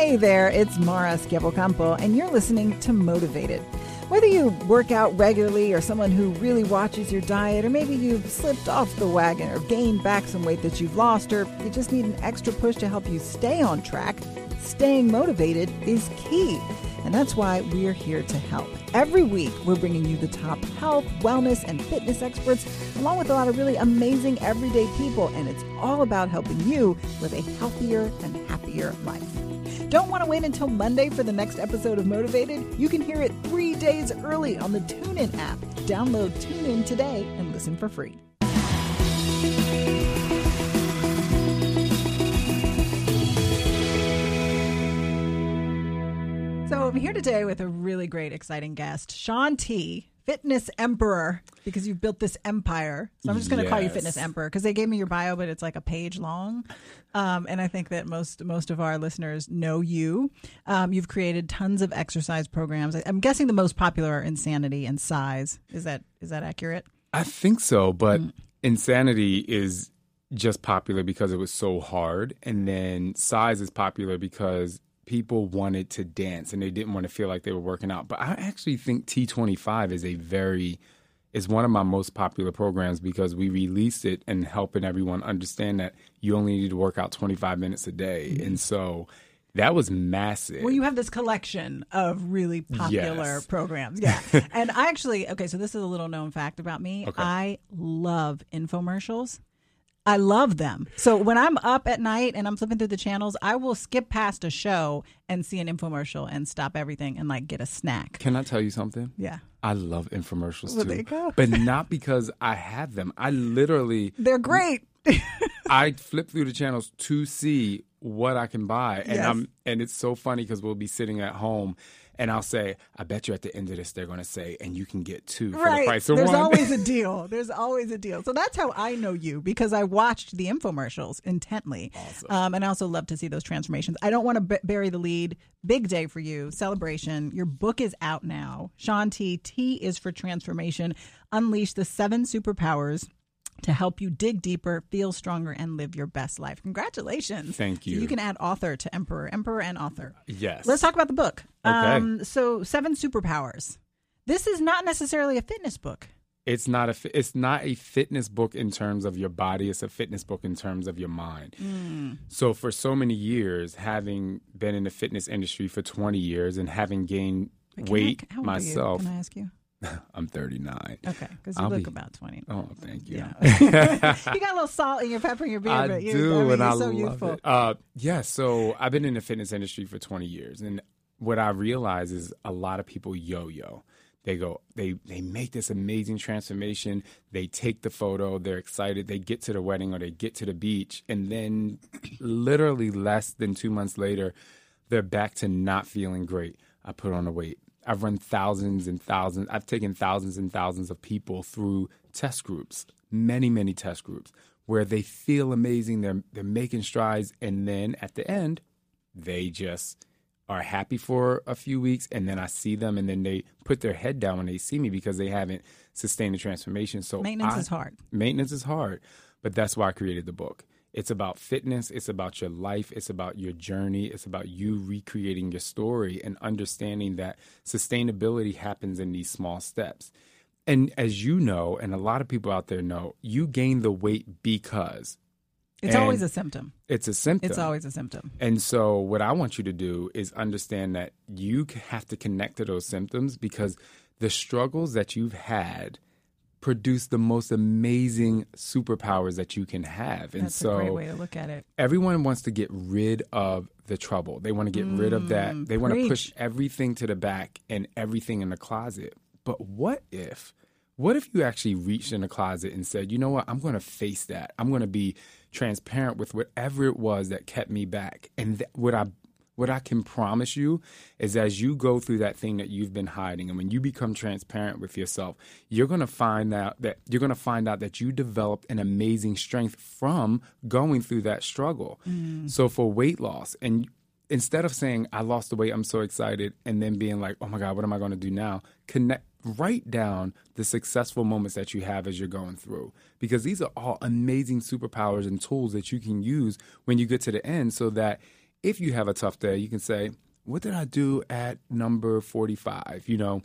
Hey there, it's Mara Schiavocampo, and you're listening to Motivated. Whether you work out regularly or someone who really watches your diet, or maybe you've slipped off the wagon or gained back some weight that you've lost, or you just need an extra push to help you stay on track, staying motivated is key. And that's why we're here to help. Every week, we're bringing you the top health, wellness, and fitness experts, along with a lot of really amazing everyday people. And it's all about helping you live a healthier and happier life. Don't want to wait until Monday for the next episode of Motivated? You can hear it three days early on the TuneIn app. Download TuneIn today and listen for free. So I'm here today with a really great, exciting guest, Shaun T, Fitness Emperor, because you've built this empire. So I'm just going to call you Fitness Emperor because they gave me your bio, but it's like a page long. Um, and I think that most most of our listeners know you. Um, you've created tons of exercise programs. I- I'm guessing the most popular are Insanity and Cize. Is that is that accurate? I think so, but Mm. Insanity is just popular because it was so hard, and then Cize is popular because people wanted to dance and they didn't want to feel like they were working out. But I actually think T25 is a very is one of my most popular programs because we released it and helping everyone understand that you only need to work out 25 minutes a day. And so that was massive. Mm-hmm. Well, you have this collection of really popular Yes. programs. Yeah. and I actually, okay, so this is a little known fact about me. Okay. I love infomercials. I love them. So when I'm up at night and I'm flipping through the channels, I will skip past a show and see an infomercial and stop everything and like get a snack. Can I tell you something? Yeah. I love infomercials Well, too. there you go. But not because I have them. I literally They're great. I flip through the channels to see what I can buy. And Yes. I'm and it's so funny because we'll be sitting at home and I'll say, I bet you at the end of this they're gonna say, and you can get two for the price of There's one. There's always a deal. There's always a deal. So that's how I know you because I watched the infomercials intently. Awesome. Um, and I also love to see those transformations. I don't want to b- bury the lead. Big day for you. Celebration. Your book is out now. Shaun T. T is for transformation. Unleash the seven superpowers to help you dig deeper, feel stronger, and live your best life. Congratulations. Thank So you. you can add author to emperor, emperor, and author. yes. Let's talk about the book. Okay. Um, so, Seven Superpowers. This is not necessarily a fitness book. it's not a it's not a fitness book in terms of your body it's a fitness book in terms of your mind Mm. so for so many years having been in the fitness industry for 20 years and having gained I- weight how old are you? myself Can I ask you? i'm 39 Okay, because you I'll look be- about 20. oh thank you Yeah. you got a little salt in your pepper in your beard, I but you, do, I mean, and you're I so love youthful. it. Uh, yeah, so I've been in the fitness industry for 20 years, and what I realize is a lot of people yo-yo. They go, they they make this amazing transformation. They take the photo, they're excited. They get to the wedding or they get to the beach, and then literally less than two months later, they're back to not feeling great. I put on the weight. I've run thousands and thousands. I've taken thousands and thousands of people through test groups, many, many test groups, where they feel amazing. They're they're making strides, and then at the end, they just are happy for a few weeks, and then I see them, and then they put their head down when they see me because they haven't sustained the transformation. So Maintenance I- is hard. Maintenance is hard, but that's why I created the book. It's about fitness, it's about your life, it's about your journey, it's about you recreating your story and understanding that sustainability happens in these small steps. And as you know, and a lot of people out there know, you gain the weight because It's And- always a symptom. it's a symptom. It's always a symptom. And so, what I want you to do is understand that you have to connect to those symptoms because the struggles that you've had produce the most amazing superpowers that you can have. And That's so, a great way to look at it. everyone wants to get rid of the trouble. They want to get rid of that. Mm, they want to push everything to the back and everything in the closet. But what if, what if you actually reached in the closet and said, you know what, I'm going to face that. I'm going to be transparent with whatever it was that kept me back. And th- what I what I can promise you is as you go through that thing that you've been hiding and when you become transparent with yourself, you're going to find out that you're going to find out that you developed an amazing strength from going through that struggle. Mm. So for weight loss and instead of saying I lost the weight, I'm so excited and then being like, "Oh my god, what am I going to do now?" Connect write down the successful moments that you have as you're going through because these are all amazing superpowers and tools that you can use when you get to the end so that if you have a tough day, you can say, what did I do at number 45? You know,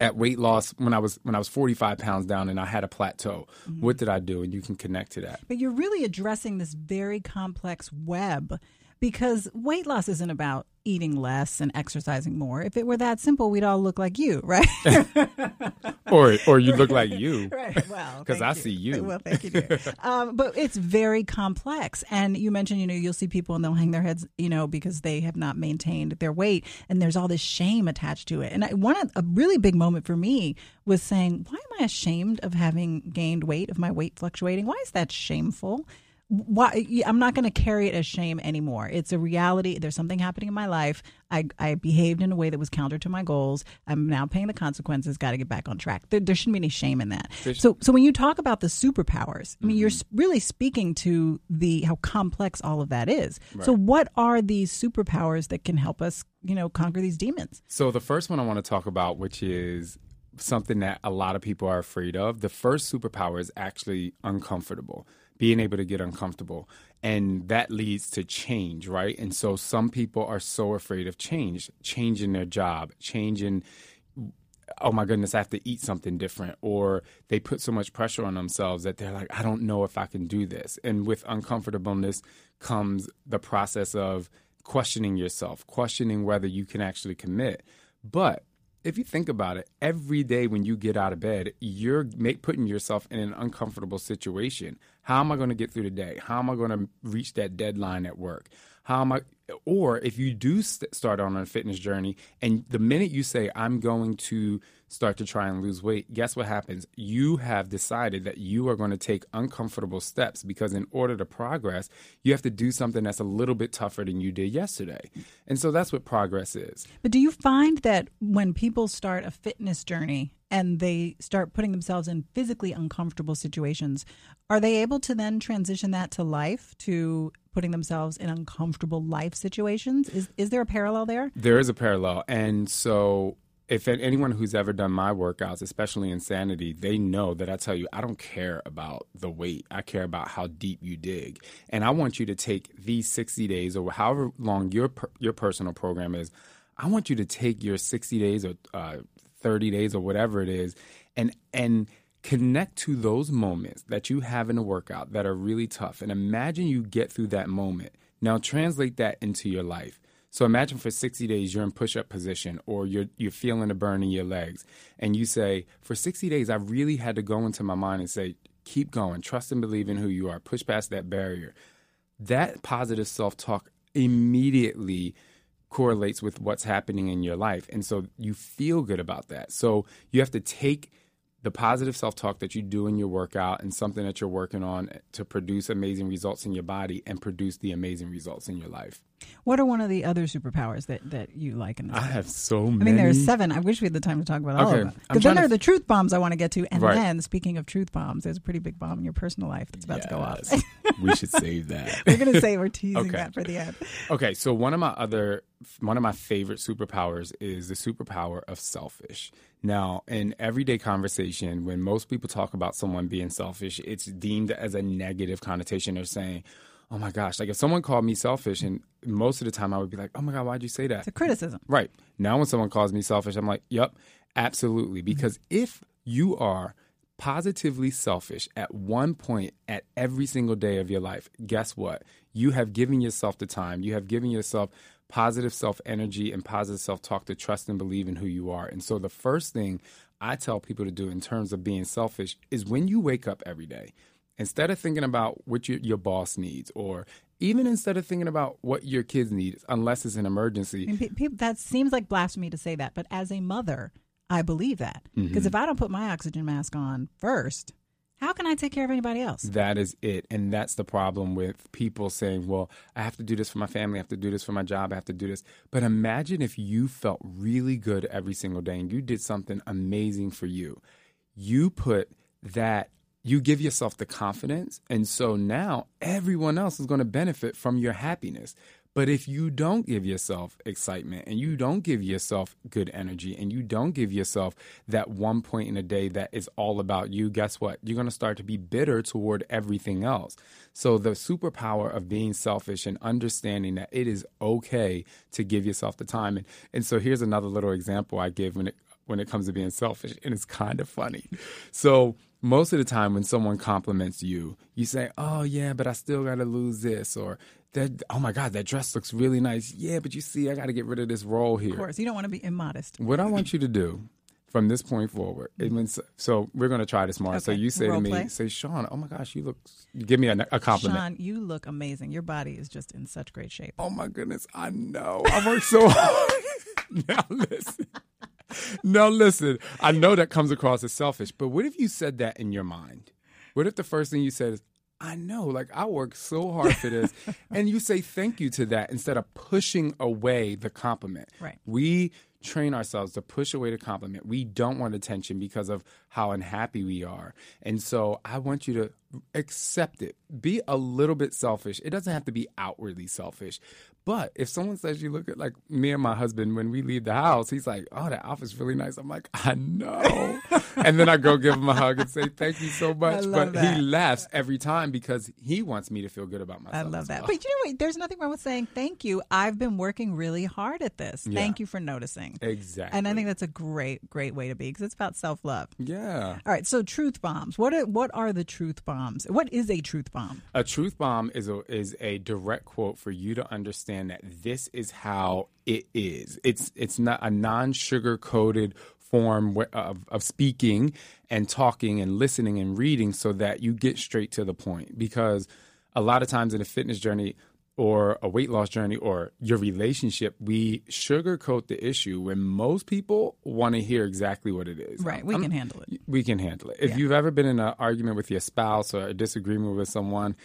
at weight loss when I was when I was 45 pounds down and I had a plateau. Mm-hmm. What did I do? And you can connect to that. But you're really addressing this very complex web because weight loss isn't about eating less and exercising more. If it were that simple, we'd all look like you, right? or or you look like you, right? Well, because I you. see you. Well, thank you, dear. um, but it's very complex, and you mentioned, you know, you'll see people and they'll hang their heads, you know, because they have not maintained their weight, and there's all this shame attached to it. And I, one a really big moment for me was saying, why am I ashamed of having gained weight, of my weight fluctuating? Why is that shameful? Why I'm not going to carry it as shame anymore. It's a reality. There's something happening in my life. I, I behaved in a way that was counter to my goals. I'm now paying the consequences. Got to get back on track. There, there, shouldn't be any shame in that. There's, so so when you talk about the superpowers, I mean, mm-hmm. you're really speaking to the how complex all of that is. Right. So what are these superpowers that can help us, you know, conquer these demons? So the first one I want to talk about, which is something that a lot of people are afraid of. The first superpower is actually uncomfortable being able to get uncomfortable. And that leads to change, right? And so some people are so afraid of change, changing their job, changing, oh my goodness, I have to eat something different. Or they put so much pressure on themselves that they're like, I don't know if I can do this. And with uncomfortableness comes the process of questioning yourself, questioning whether you can actually commit. But if you think about it, every day when you get out of bed, you're make, putting yourself in an uncomfortable situation. How am I going to get through the day? How am I going to reach that deadline at work? How am I? Or if you do st- start on a fitness journey, and the minute you say, I'm going to start to try and lose weight, guess what happens? You have decided that you are going to take uncomfortable steps because in order to progress, you have to do something that's a little bit tougher than you did yesterday. And so that's what progress is. But do you find that when people start a fitness journey, and they start putting themselves in physically uncomfortable situations, are they able to then transition that to life, to putting themselves in uncomfortable life situations? Is is there a parallel there? There is a parallel, and so if anyone who's ever done my workouts, especially Insanity, they know that I tell you, I don't care about the weight. I care about how deep you dig. And I want you to take these 60 days or however long your your personal program is. I want you to take your 60 days or uh, 30 days or whatever it is and and connect to those moments that you have in a workout that are really tough and imagine you get through that moment. Now translate that into your life. So imagine for 60 days you're in push-up position or you're you're feeling a burn in your legs and you say, "For 60 days I really had to go into my mind and say, keep going, trust and believe in who you are, push past that barrier." That positive self-talk immediately correlates with what's happening in your life. And so you feel good about that. So you have to take the positive self talk that you do in your workout and something that you're working on to produce amazing results in your body and produce the amazing results in your life. What are one of the other superpowers that, that you like? In this I have so many. I mean, there are seven. I wish we had the time to talk about all okay. of them. Because then there are the truth bombs I want to get to. And right. then, speaking of truth bombs, there's a pretty big bomb in your personal life that's about yes. to go off. we should save that. we're going to say we're teasing okay. that for the end. Okay, so one of my other, one of my favorite superpowers is the superpower of selfish. Now, in everyday conversation, when most people talk about someone being selfish, it's deemed as a negative connotation. They're saying, oh my gosh, like if someone called me selfish, and most of the time I would be like, oh my God, why'd you say that? It's a criticism. Right. Now, when someone calls me selfish, I'm like, yep, absolutely. Mm-hmm. Because mm-hmm. if you are positively selfish at one point at every single day of your life, guess what? You have given yourself the time, you have given yourself positive self energy and positive self talk to trust and believe in who you are. And so the first thing I tell people to do in terms of being selfish is when you wake up every day, instead of thinking about what your, your boss needs or even instead of thinking about what your kids need, unless it's an emergency. I mean, that seems like blasphemy to say that, but as a mother, I believe that. Because mm-hmm. if I don't put my oxygen mask on first, how can I take care of anybody else? That is it. And that's the problem with people saying, well, I have to do this for my family, I have to do this for my job, I have to do this. But imagine if you felt really good every single day and you did something amazing for you. You put that you give yourself the confidence. And so now everyone else is going to benefit from your happiness. But if you don't give yourself excitement and you don't give yourself good energy and you don't give yourself that one point in a day that is all about you, guess what? You're going to start to be bitter toward everything else. So, the superpower of being selfish and understanding that it is okay to give yourself the time. And, and so, here's another little example I give when it when it comes to being selfish, and it's kind of funny. So, most of the time when someone compliments you, you say, "Oh yeah, but I still got to lose this," or that oh my god that dress looks really nice. Yeah but you see i got to get rid of this roll here. of course you don't want to be immodest. What i want you to do from this point forward it means so we're going to try this more okay. so you say to me play. say shaun oh my gosh you look give me a, a, compliment. Shaun you look amazing. Your body is just in such great shape. Oh my goodness i know. I worked so hard. Now listen. Now listen. I know that comes across as selfish but what if you said that in your mind? What if the first thing you said is I know, like I work so hard for this. and you say thank you to that instead of pushing away the compliment. Right. We train ourselves to push away the compliment. We don't want attention because of how unhappy we are. And so I want you to accept it. Be a little bit selfish. It doesn't have to be outwardly selfish. But if someone says you look at like me and my husband when we leave the house, he's like, "Oh, that outfit's really nice." I'm like, "I know," and then I go give him a hug and say, "Thank you so much." But that. he laughs every time because he wants me to feel good about myself. I love that. Well. But you know what? There's nothing wrong with saying thank you. I've been working really hard at this. Yeah. Thank you for noticing. Exactly. And I think that's a great, great way to be because it's about self love. Yeah. All right. So truth bombs. What are what are the truth bombs? What is a truth bomb? A truth bomb is a is a direct quote for you to understand that this is how it is. It's it's not a non sugar coated form of, of speaking and talking and listening and reading so that you get straight to the point because a lot of times in a fitness journey or a weight loss journey or your relationship, we sugarcoat the issue when most people want to hear exactly what it is. Right. We I'm, can handle it. We can handle it. If yeah. you've ever been in an argument with your spouse or a disagreement with someone,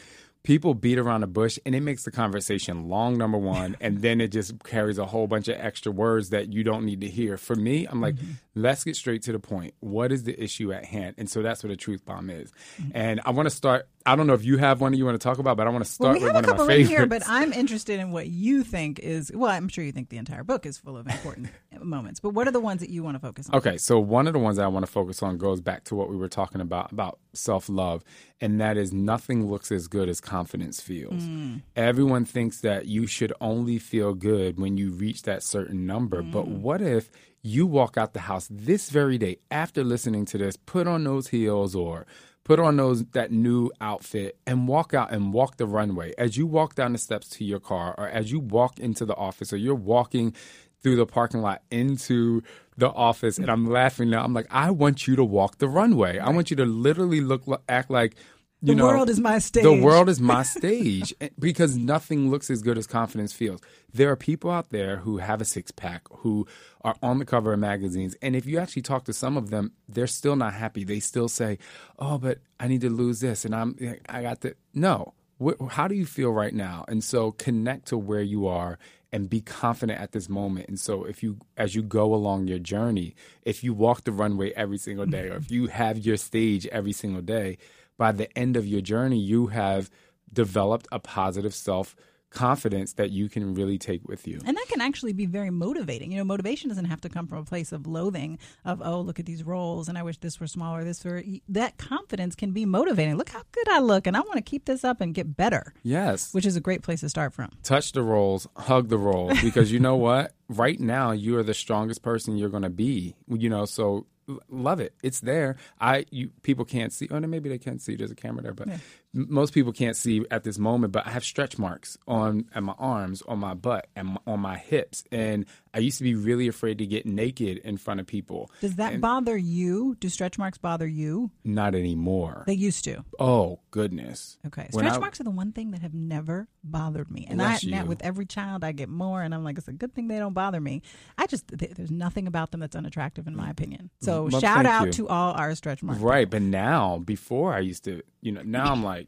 people beat around the bush and it makes the conversation long number one and then it just carries a whole bunch of extra words that you don't need to hear for me i'm like mm-hmm. let's get straight to the point what is the issue at hand and so that's what a truth bomb is mm-hmm. and i want to start I don't know if you have one that you want to talk about, but I want to start well, we with have one a couple of my favorites. here, but I'm interested in what you think is. Well, I'm sure you think the entire book is full of important moments, but what are the ones that you want to focus on? Okay, so one of the ones that I want to focus on goes back to what we were talking about about self love, and that is nothing looks as good as confidence feels. Mm. Everyone thinks that you should only feel good when you reach that certain number, mm. but what if you walk out the house this very day after listening to this, put on those heels or put on those that new outfit and walk out and walk the runway as you walk down the steps to your car or as you walk into the office or you're walking through the parking lot into the office and I'm laughing now I'm like I want you to walk the runway. I want you to literally look act like you the know, world is my stage. The world is my stage eh, because nothing looks as good as confidence feels. There are people out there who have a six pack, who are on the cover of magazines, and if you actually talk to some of them, they're still not happy. They still say, "Oh, but I need to lose this," and I'm, eh, I got to. No, how do you feel right now? And so connect to where you are and be confident at this moment. And so if you as you go along your journey, if you walk the runway every single day or if you have your stage every single day, by the end of your journey, you have developed a positive self confidence that you can really take with you. And that can actually be very motivating. You know, motivation doesn't have to come from a place of loathing of oh, look at these roles and I wish this were smaller, this were that confidence can be motivating. Look how good I look and I want to keep this up and get better. Yes. Which is a great place to start from. Touch the roles, hug the roles because you know what? Right now you are the strongest person you're going to be. You know, so love it. It's there. I you people can't see. Oh, no, maybe they can't see. There's a camera there, but yeah most people can't see at this moment, but I have stretch marks on at my arms, on my butt, and on my hips. And I used to be really afraid to get naked in front of people. Does that and bother you? Do stretch marks bother you? Not anymore. They used to. Oh goodness. Okay, stretch I, marks are the one thing that have never bothered me, and I now with every child I get more, and I'm like, it's a good thing they don't bother me. I just there's nothing about them that's unattractive in my opinion. So well, shout out you. to all our stretch marks. Right, but now before I used to, you know, now I'm like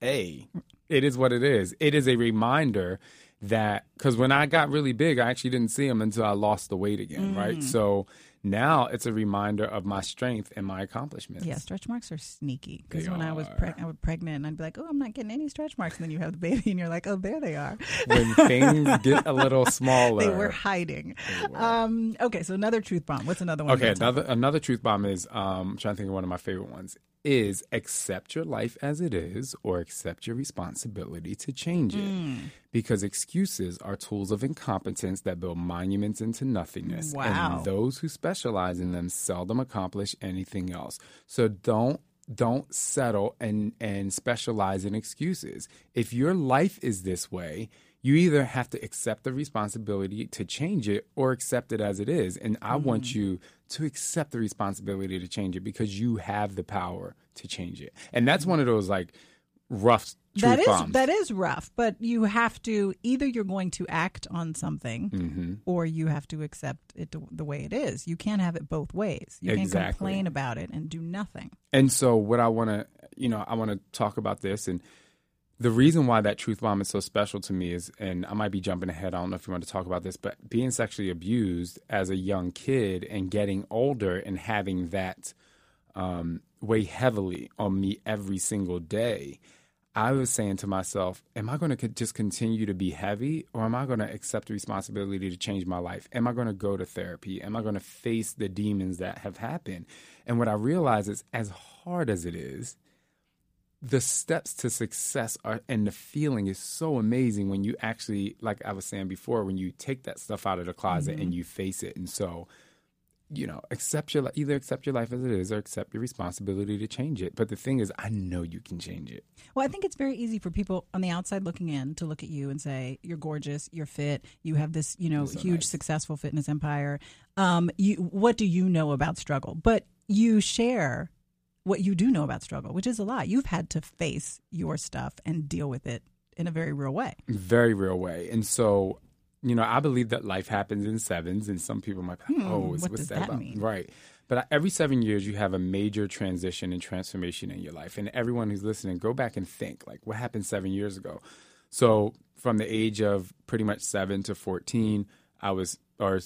hey, it is what it is. It is a reminder that because when I got really big, I actually didn't see them until I lost the weight again, mm. right? So Now it's a reminder of my strength and my accomplishments. Yeah, stretch marks are sneaky. Because They when I was preg- I was pregnant, and I'd be like, "Oh, I'm not getting any stretch marks," and then you have the baby, and you're like, "Oh, there they are." When things get a little smaller. they were hiding. Um, okay, so another truth bomb. What's another one? Okay, you wanna talk another another truth bomb is um, I'm trying to think of one of my favorite ones is accept your life as it is or accept your responsibility to change it. Hmm. Because excuses are tools of incompetence that build monuments into nothingness. Wow. And those who specialize in them seldom accomplish anything else. So don't don't settle and and specialize in excuses. If your life is this way, you either have to accept the responsibility to change it or accept it as it is. And I want you to accept the responsibility to change it because you have the power to change it. And that's one of those like rough truth That is bombs. that is rough, but you have to either you're going to act on something, Mm-hmm. or you have to accept it the- the way it is. You can't have it both ways. You can't complain about it and do nothing. And so, what I want to, you know, I want to talk about this. And the reason why that truth bomb is so special to me is, and I might be jumping ahead. I don't know if you want to talk about this, but being sexually abused as a young kid and getting older and having that um, weigh heavily on me every single day. I was saying to myself, am I going to just continue to be heavy or am I going to accept the responsibility to change my life? Am I going to go to therapy? Am I going to face the demons that have happened? And what I realize is, as hard as it is, the steps to success are and the feeling is so amazing when you actually like i was saying before when you take that stuff out of the closet and you face it and so you know accept your either accept your life as it is or accept your responsibility to change it but the thing is i know you can change it Well, I think it's very easy for people on the outside looking in to look at you and say, "You're gorgeous, you're fit, you have this, you know, so huge nice. successful fitness empire." Um, you, what do you know about struggle? But you share what you do know about struggle, which is a lot. You've had to face your stuff and deal with it in a very real way. very real way and so you know i believe that life happens in sevens and some people might be like, Hmm, oh what what's does that, that mean? right but every seven years you have a major transition and transformation in your life and everyone who's listening go back and think like what happened seven years ago so from the age of pretty much seven to 14 i was or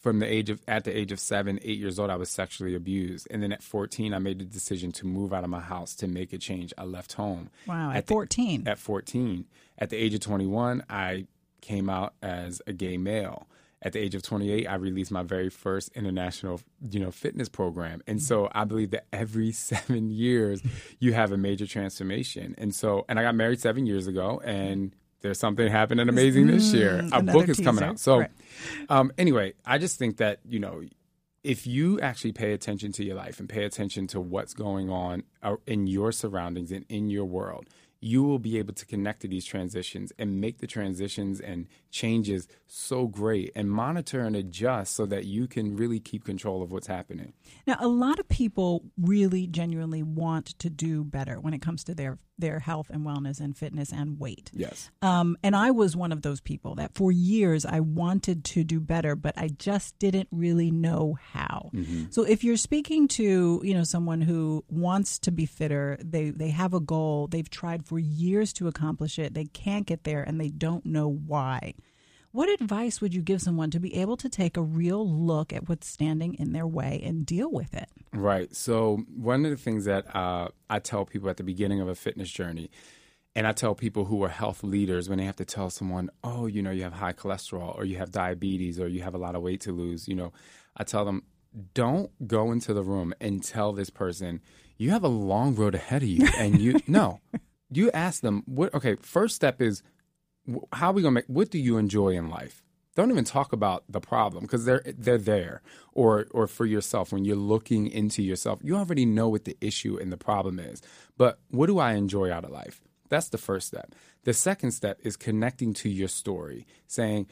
from the age of at the age of seven, eight years old, I was sexually abused, and then at fourteen, I made the decision to move out of my house to make a change. I left home. Wow, at, At the- 14. At 14, at the age of 21, I came out as a gay male. At the age of 28, I released my very first international, you know, fitness program. And so I believe that every seven years you have a major transformation. And so, and I got married seven years ago, and there's something happening amazing this year. Mm, A book is coming out. So, Right. um, anyway, I just think that you know, if you actually pay attention to your life and pay attention to what's going on uh, in your surroundings and in your world, you will be able to connect to these transitions and make the transitions and changes so great and monitor and adjust so that you can really keep control of what's happening. Now, a lot of people really genuinely want to do better when it comes to their their health and wellness and fitness and weight. Yes. Um, and I was one of those people that for years I wanted to do better, but I just didn't really know how. So if you're speaking to you know someone who wants to be fitter, they they have a goal, they've tried for years to accomplish it, they can't get there, and they don't know why. What advice would you give someone to be able to take a real look at what's standing in their way and deal with it? Right. So one of the things that uh, I tell people at the beginning of a fitness journey, and I tell people who are health leaders when they have to tell someone, oh, you know, you have high cholesterol or you have diabetes or you have a lot of weight to lose, you know, I tell them, don't go into the room and tell this person, you have a long road ahead of you. And you, no, you ask them, what, okay, first step is, how are we going to make, what do you enjoy in life? Don't even talk about the problem because they're they're there, or or for yourself when you're looking into yourself, you already know what the issue and the problem is. But what do I enjoy out of life? That's the first step. The second step is connecting to your story, saying,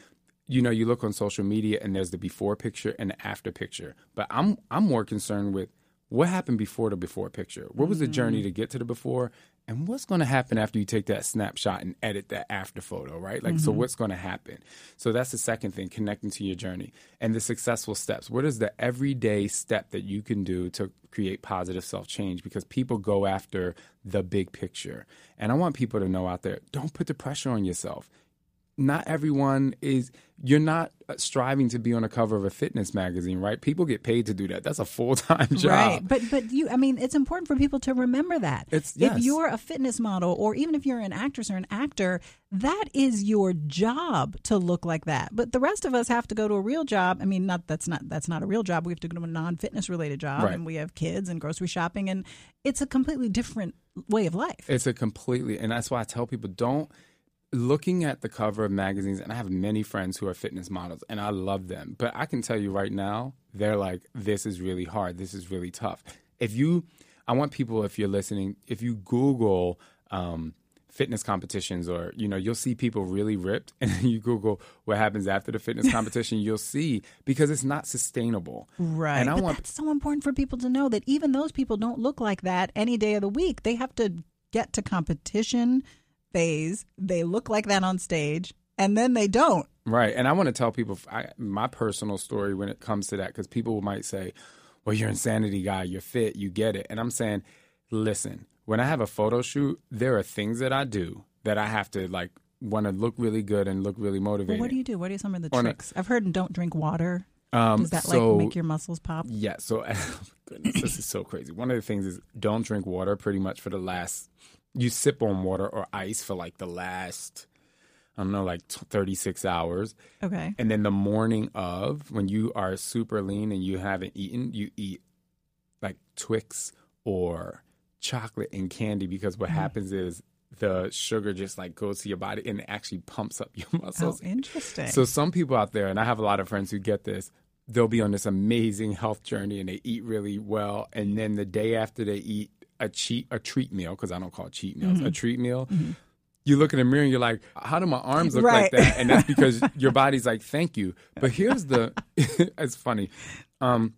you know, you look on social media and there's the before picture and the after picture. But I'm I'm more concerned with what happened before the before picture. What was the journey mm-hmm. to get to the before? And what's going to happen after you take that snapshot and edit that after photo, right? Like, so mm-hmm. what's going to happen? So that's the second thing, connecting to your journey and the successful steps. What is the everyday step that you can do to create positive self change? Because people go after the big picture. And I want people to know out there don't put the pressure on yourself not everyone is you're not uh, striving to be on the cover of a fitness magazine, right? People get paid to do that. That's a full time job. Right. But but you I mean it's important for people to remember that. It's- yes. if you're a fitness model or even if you're an actress or an actor, that is your job to look like that. But the rest of us have to go to a real job. I mean not that's not that's not a real job. We have to go to a non fitness related job Right. and we have kids and grocery shopping and it's a completely different way of life. It's a completely, and that's why I tell people don't looking at the cover of magazines. And I have many friends who are fitness models, and I love them. But I can tell you right now, they're like, this is really hard. This is really tough. If you, I want people, if you're listening, if you Google, um, fitness competitions or you know you'll see people really ripped and you google what happens after the fitness competition you'll see because it's not sustainable Right. and i but want that's so important for people to know that even those people don't look like that any day of the week. They have to get to competition phase. They look like that on stage and then they don't. Right. And I want to tell people I, my personal story when it comes to that because people might say, well, you're an insanity guy, you're fit, you get it. And I'm saying, listen, when I have a photo shoot, there are things that I do that I have to like want to look really good and look really Well, motivated. what do you do? What are some of the On tricks? I've heard don't drink water. Um, Does that so, like make your muscles pop? Yeah. So, goodness, this is so crazy. One of the things is don't drink water pretty much for the last, you sip on water or ice for like the last, I don't know, like t- 36 hours. Okay. And then the morning of, when you are super lean and you haven't eaten, you eat like Twix or chocolate and candy because what mm-hmm. happens is the sugar just like goes to your body and it actually pumps up your Oh, muscles. interesting. So some people out there, and I have a lot of friends who get this, they'll be on this amazing health journey and they eat really well, and then the day after they eat a cheat a treat meal because I don't call it cheat meals Mm-hmm. a treat meal. You look in the mirror and you're like, how do my arms look Right. like that? And that's because your body's like, thank you. But here's the, it's funny. Um,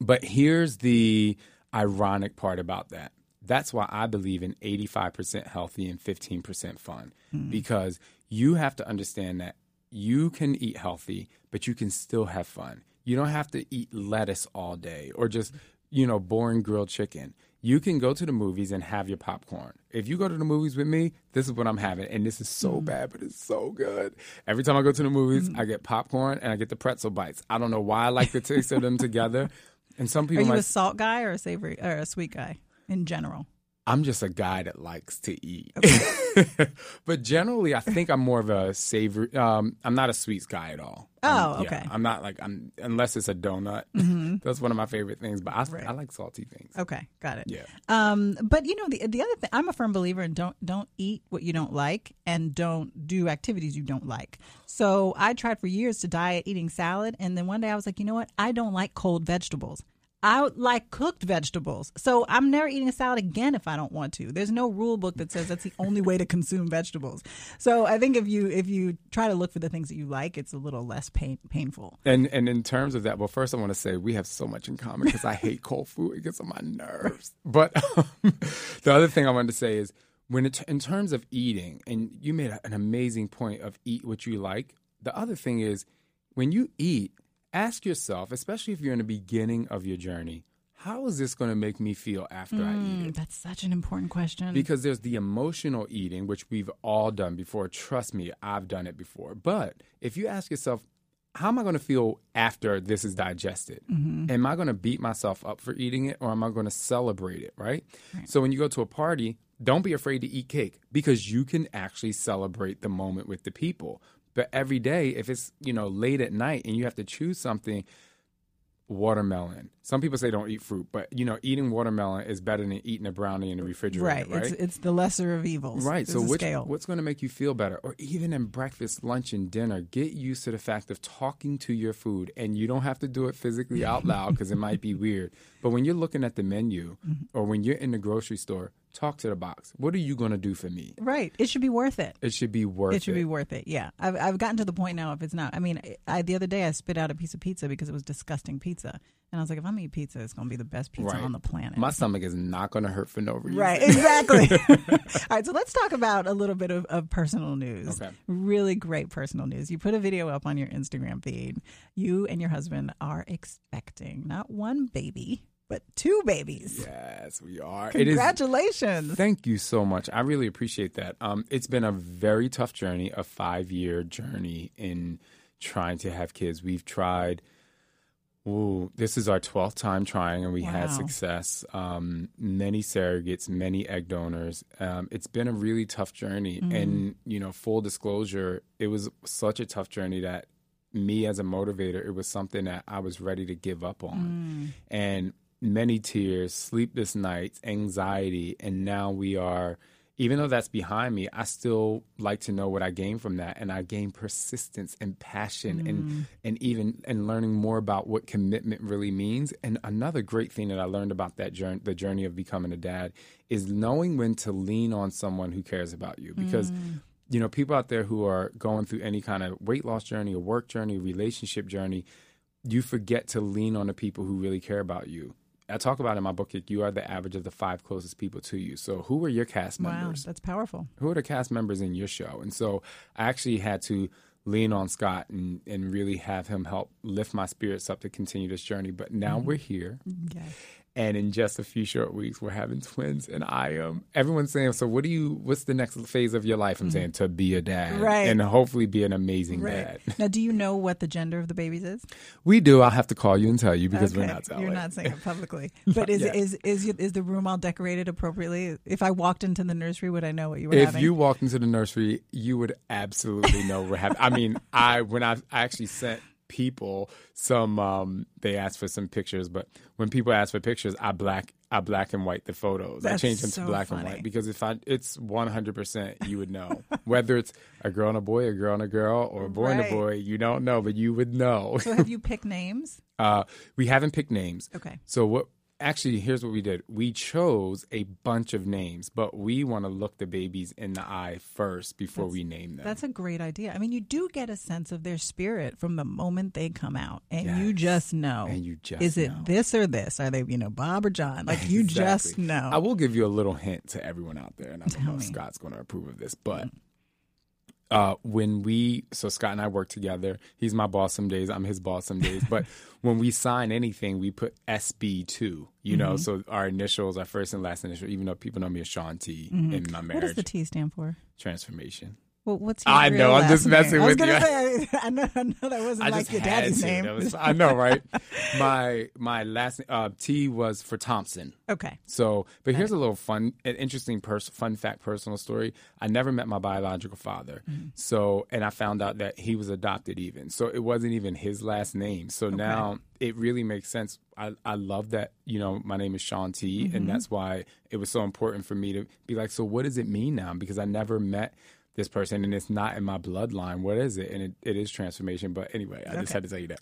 but here's the ironic part about that. That's why I believe in 85% healthy and 15% fun because you have to understand that you can eat healthy, but you can still have fun. You don't have to eat lettuce all day or just, you know, boring grilled chicken. You can go to the movies and have your popcorn. If you go to the movies with me, this is what I'm having. And this is so mm. bad, but it's so good. Every time I go to the movies, mm. I get popcorn and I get the pretzel bites. I don't know why I like the taste of them together. And some people are you might a salt guy or a savory or a sweet guy in general? I'm just a guy that likes to eat. but generally, I think I'm more of a savory. Um, I'm not a sweets guy at all. Oh, yeah, okay. I'm not like I'm unless it's a donut. That's one of my favorite things. But I, I like salty things. Okay, got it. Yeah. Um, but you know the the other thing, I'm a firm believer in don't don't eat what you don't like and don't do activities you don't like. So I tried for years to diet eating salad, and then one day I was like, you know what? I don't like cold vegetables. I like cooked vegetables. So I'm never eating a salad again if I don't want to. There's no rule book that says that's the only way to consume vegetables. So I think if you if you try to look for the things that you like, it's a little less pain, painful. And and in terms of that, well, first I want to say we have so much in common because I hate cold food; it gets on my nerves. But um, the other thing I wanted to say is when it, in terms of eating, and you made an amazing point of eat what you like. The other thing is when you eat, ask yourself, especially if you're in the beginning of your journey, how is this going to make me feel after I eat mm, it? That's such an important question. Because there's the emotional eating, which we've all done before. Trust me, I've done it before. But if you ask yourself, how am I going to feel after this is digested? Mm-hmm. Am I going to beat myself up for eating it or am I going to celebrate it, right? So when you go to a party, don't be afraid to eat cake because you can actually celebrate the moment with the people. But every day, if it's, you know, late at night and you have to choose something, watermelon. Some people say don't eat fruit, but you know, eating watermelon is better than eating a brownie in the refrigerator, right. right? It's it's the lesser of evils. Right. There's So which, what's going to make you feel better? Or even in breakfast, lunch, and dinner, get used to the fact of talking to your food. And you don't have to do it physically out loud because it might be weird. But when you're looking at the menu Mm-hmm. or when you're in the grocery store, talk to the box. What are you going to do for me? Right. It should be worth it. It should be worth it. It should be worth it. Yeah, I've I've gotten to the point now. If it's not, I mean, I the other day I spit out a piece of pizza because it was disgusting pizza, and I was like, if I'm eating pizza, it's going to be the best pizza Right. on the planet. My stomach is not going to hurt for no reason. Right, exactly. All right, so let's talk about a little bit of, of personal news. Okay. Really great personal news. You put a video up on your Instagram feed. You and your husband are expecting not one baby, but two babies. Yes, we are. It is. Congratulations. Thank you so much. I really appreciate that. Um, it's been a very tough journey, a five year journey in trying to have kids. We've tried. Ooh, this is our twelfth time trying, and we had success. Um, many surrogates, many egg donors. Um, it's been a really tough journey, and you know, full disclosure, it was such a tough journey that me as a motivator, it was something that I was ready to give up on, and many tears, sleepless nights, anxiety, and now we are. Even though that's behind me, I still like to know what I gained from that, and I gained persistence and passion, and mm. and even and learning more about what commitment really means. And another great thing that I learned about that journey, the journey of becoming a dad, is knowing when to lean on someone who cares about you, because mm. you know people out there who are going through any kind of weight loss journey, a work journey, relationship journey, you forget to lean on the people who really care about you. I talk about in my book, like, you are the average of the five closest people to you. So, who are your cast members? Wow, that's powerful. Who are the cast members in your show? And so, I actually had to lean on Scott and, and really have him help lift my spirits up to continue this journey. But now Mm-hmm. we're here. Yes. And in just a few short weeks, we're having twins. And I am, everyone's saying, So, what do you, what's the next phase of your life? I'm saying, to be a dad. Mm-hmm. Right. And hopefully be an amazing Right. dad. Now, do you know what the gender of the babies is? We do. I'll have to call you and tell you because we're not telling. You're not saying it publicly. But is, yet. is is is the room all decorated appropriately? If I walked into the nursery, would I know what you were having? if having? you walked into the nursery, you would absolutely know we're having. I mean, I when I, I actually sent people some, um, they asked for some pictures, but when people ask for pictures, I black, I black and white the photos. I change them so to black and white because if I, it's one hundred percent, you would know whether it's a girl and a boy, a girl and a girl, or a boy and a boy. You don't know, but you would know. so have you picked names? Uh, we haven't picked names. Okay. So what? Actually, here's what we did. We chose a bunch of names, but we want to look the babies in the eye first before we name them. That's a great idea. I mean, you do get a sense of their spirit from the moment they come out, and you just know. And you just is it this or this? Are they, you know, Bob or John? Like you just know. I will give you a little hint to everyone out there, and I don't Tell know if me. Scott's going to approve of this, but mm. Uh, when we, so Scott and I work together, he's my boss some days, I'm his boss some days, but when we sign anything, we put SB2, you know, Mm-hmm. so our initials, our first and last initial, even though people know me as Shaun T in my marriage, what does the T stand for? transformation. Well, what's your I real know, I'm just messing name? with I was you. gonna say, I know, I know that wasn't I like your had daddy's to. name. Was- I know, right? my my last uh, T was for Thompson. okay. So, but here's a little fun, an interesting pers- fun fact, personal story. I never met my biological father. So, and I found out that he was adopted even. So it wasn't even his last name. So now it really makes sense. I, I love that, you know, my name is Shaun T. And that's why it was so important for me to be like, so what does it mean now? Because I never met this person and it's not in my bloodline. What is it? And it, it is transformation. But anyway, I just had to tell you that.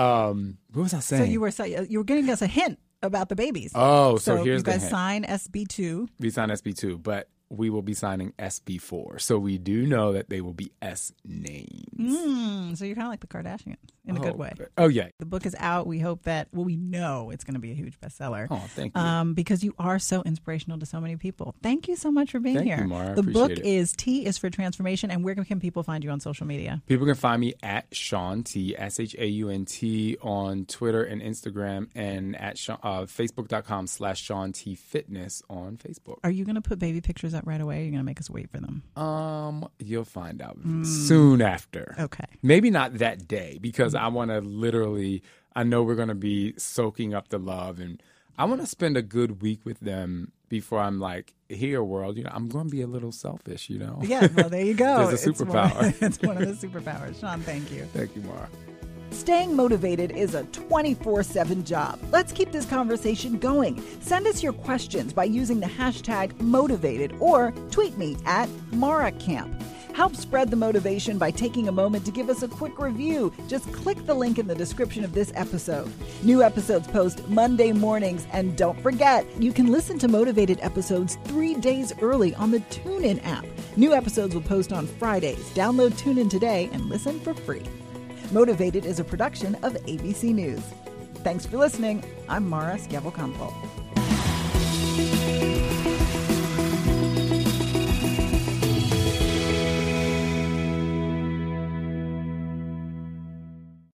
Um, what was I saying? So you were say- you were giving us a hint about the babies. Oh, so here's you the guys hint. sign SB two. We sign SB2, but we will be signing SB4. So we do know that they will be S names. Mm, so you're kind of like the Kardashians in a good Oh, way. Oh, yeah. The book is out. We hope that well, we know it's going to be a huge bestseller. Oh, thank you. Um, because you are so inspirational to so many people. Thank you so much for being Thank you, here. Mara. The book it. is T is for Transformation, and where can people find you on social media? People can find me at Shaun T, S H A U N T, on Twitter and Instagram, and at Shaun, uh, Facebook.com slash Shaun T Fitness on Facebook. Are you going to put baby pictures up right away? You're going to make us wait for them? Um, You'll find out soon after. Okay. Maybe not that day because I want to literally, I know we're going to be soaking up the love and I want to spend a good week with them before I'm like, here, world, you know, I'm going to be a little selfish, you know? Yeah, well, there you go. There's a It's one- superpower. It's one of the superpowers. Shaun, thank you. Thank you, Mara. Staying motivated is a 24 7 job. Let's keep this conversation going. Send us your questions by using the hashtag motivated or tweet me at MaraCamp. Help spread the motivation by taking a moment to give us a quick review. Just click the link in the description of this episode. New episodes post Monday mornings, and don't forget, you can listen to motivated episodes three days early on the TuneIn app. New episodes will post on Fridays. Download TuneIn today and listen for free. Motivated is a production of ABC News. Thanks for listening. I'm Mara Schiavocampo.